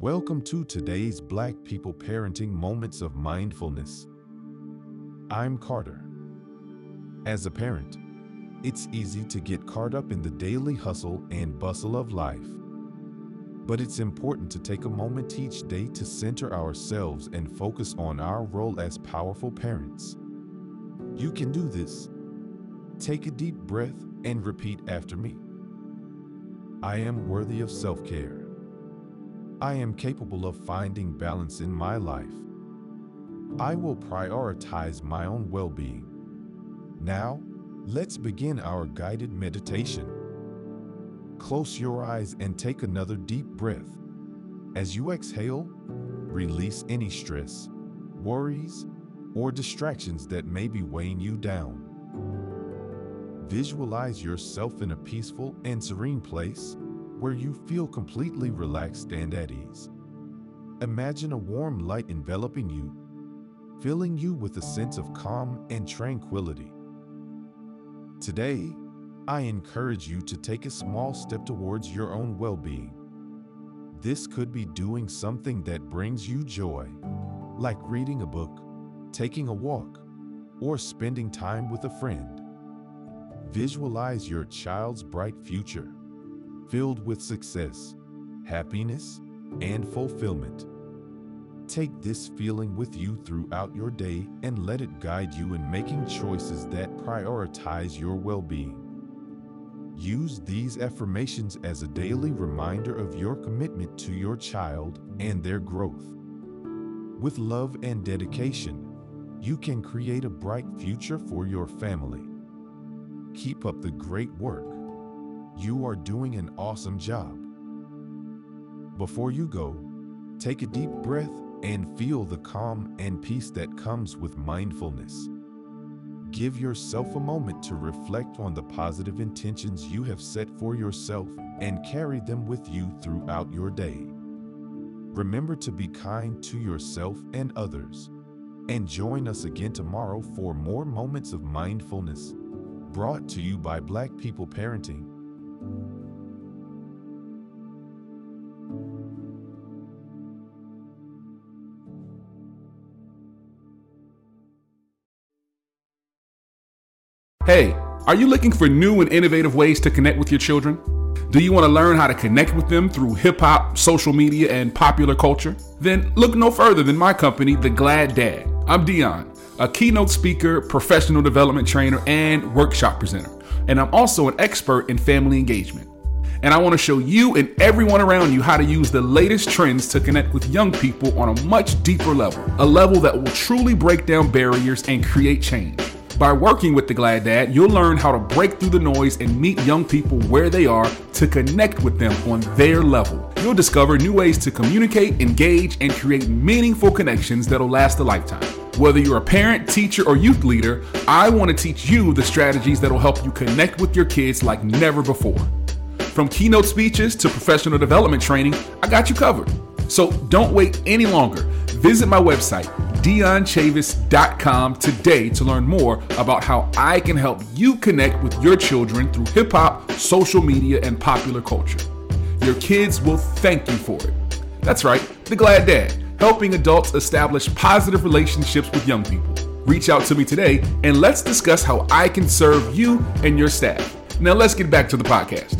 Welcome to today's Black People Parenting Moments of Mindfulness. I'm Carter. As a parent, it's easy to get caught up in the daily hustle and bustle of life. But it's important to take a moment each day to center ourselves and focus on our role as powerful parents. You can do this. Take a deep breath and repeat after me. I am worthy of self care. I am capable of finding balance in my life. I will prioritize my own well being. Now, let's begin our guided meditation. Close your eyes and take another deep breath. As you exhale, release any stress, worries, or distractions that may be weighing you down. Visualize yourself in a peaceful and serene place where you feel completely relaxed and at ease. Imagine a warm light enveloping you, filling you with a sense of calm and tranquility. Today, I encourage you to take a small step towards your own well being. This could be doing something that brings you joy, like reading a book, taking a walk, or spending time with a friend. Visualize your child's bright future filled with success, happiness, and fulfillment. Take this feeling with you throughout your day and let it guide you in making choices that prioritize your well being. Use these affirmations as a daily reminder of your commitment to your child and their growth. With love and dedication, you can create a bright future for your family. Keep up the great work. You are doing an awesome job. Before you go, take a deep breath and feel the calm and peace that comes with mindfulness. Give yourself a moment to reflect on the positive intentions you have set for yourself and carry them with you throughout your day. Remember to be kind to yourself and others. And join us again tomorrow for more moments of mindfulness brought to you by Black People Parenting Hey, are you looking for new and innovative ways to connect with your children? Do you want to learn how to connect with them through hip hop, social media, and popular culture? Then look no further than my company, The Glad Dad. I'm Dion, a keynote speaker, professional development trainer, and workshop presenter. And I'm also an expert in family engagement. And I want to show you and everyone around you how to use the latest trends to connect with young people on a much deeper level, a level that will truly break down barriers and create change. By working with the Glad Dad, you'll learn how to break through the noise and meet young people where they are to connect with them on their level. You'll discover new ways to communicate, engage, and create meaningful connections that'll last a lifetime. Whether you're a parent, teacher, or youth leader, I want to teach you the strategies that'll help you connect with your kids like never before. From keynote speeches to professional development training, I got you covered. So don't wait any longer. Visit my website, DionChavis.com today to learn more about how I can help you connect with your children through hip hop, social media, and popular culture. Your kids will thank you for it. That's right, The Glad Dad, helping adults establish positive relationships with young people. Reach out to me today and let's discuss how I can serve you and your staff. Now, let's get back to the podcast.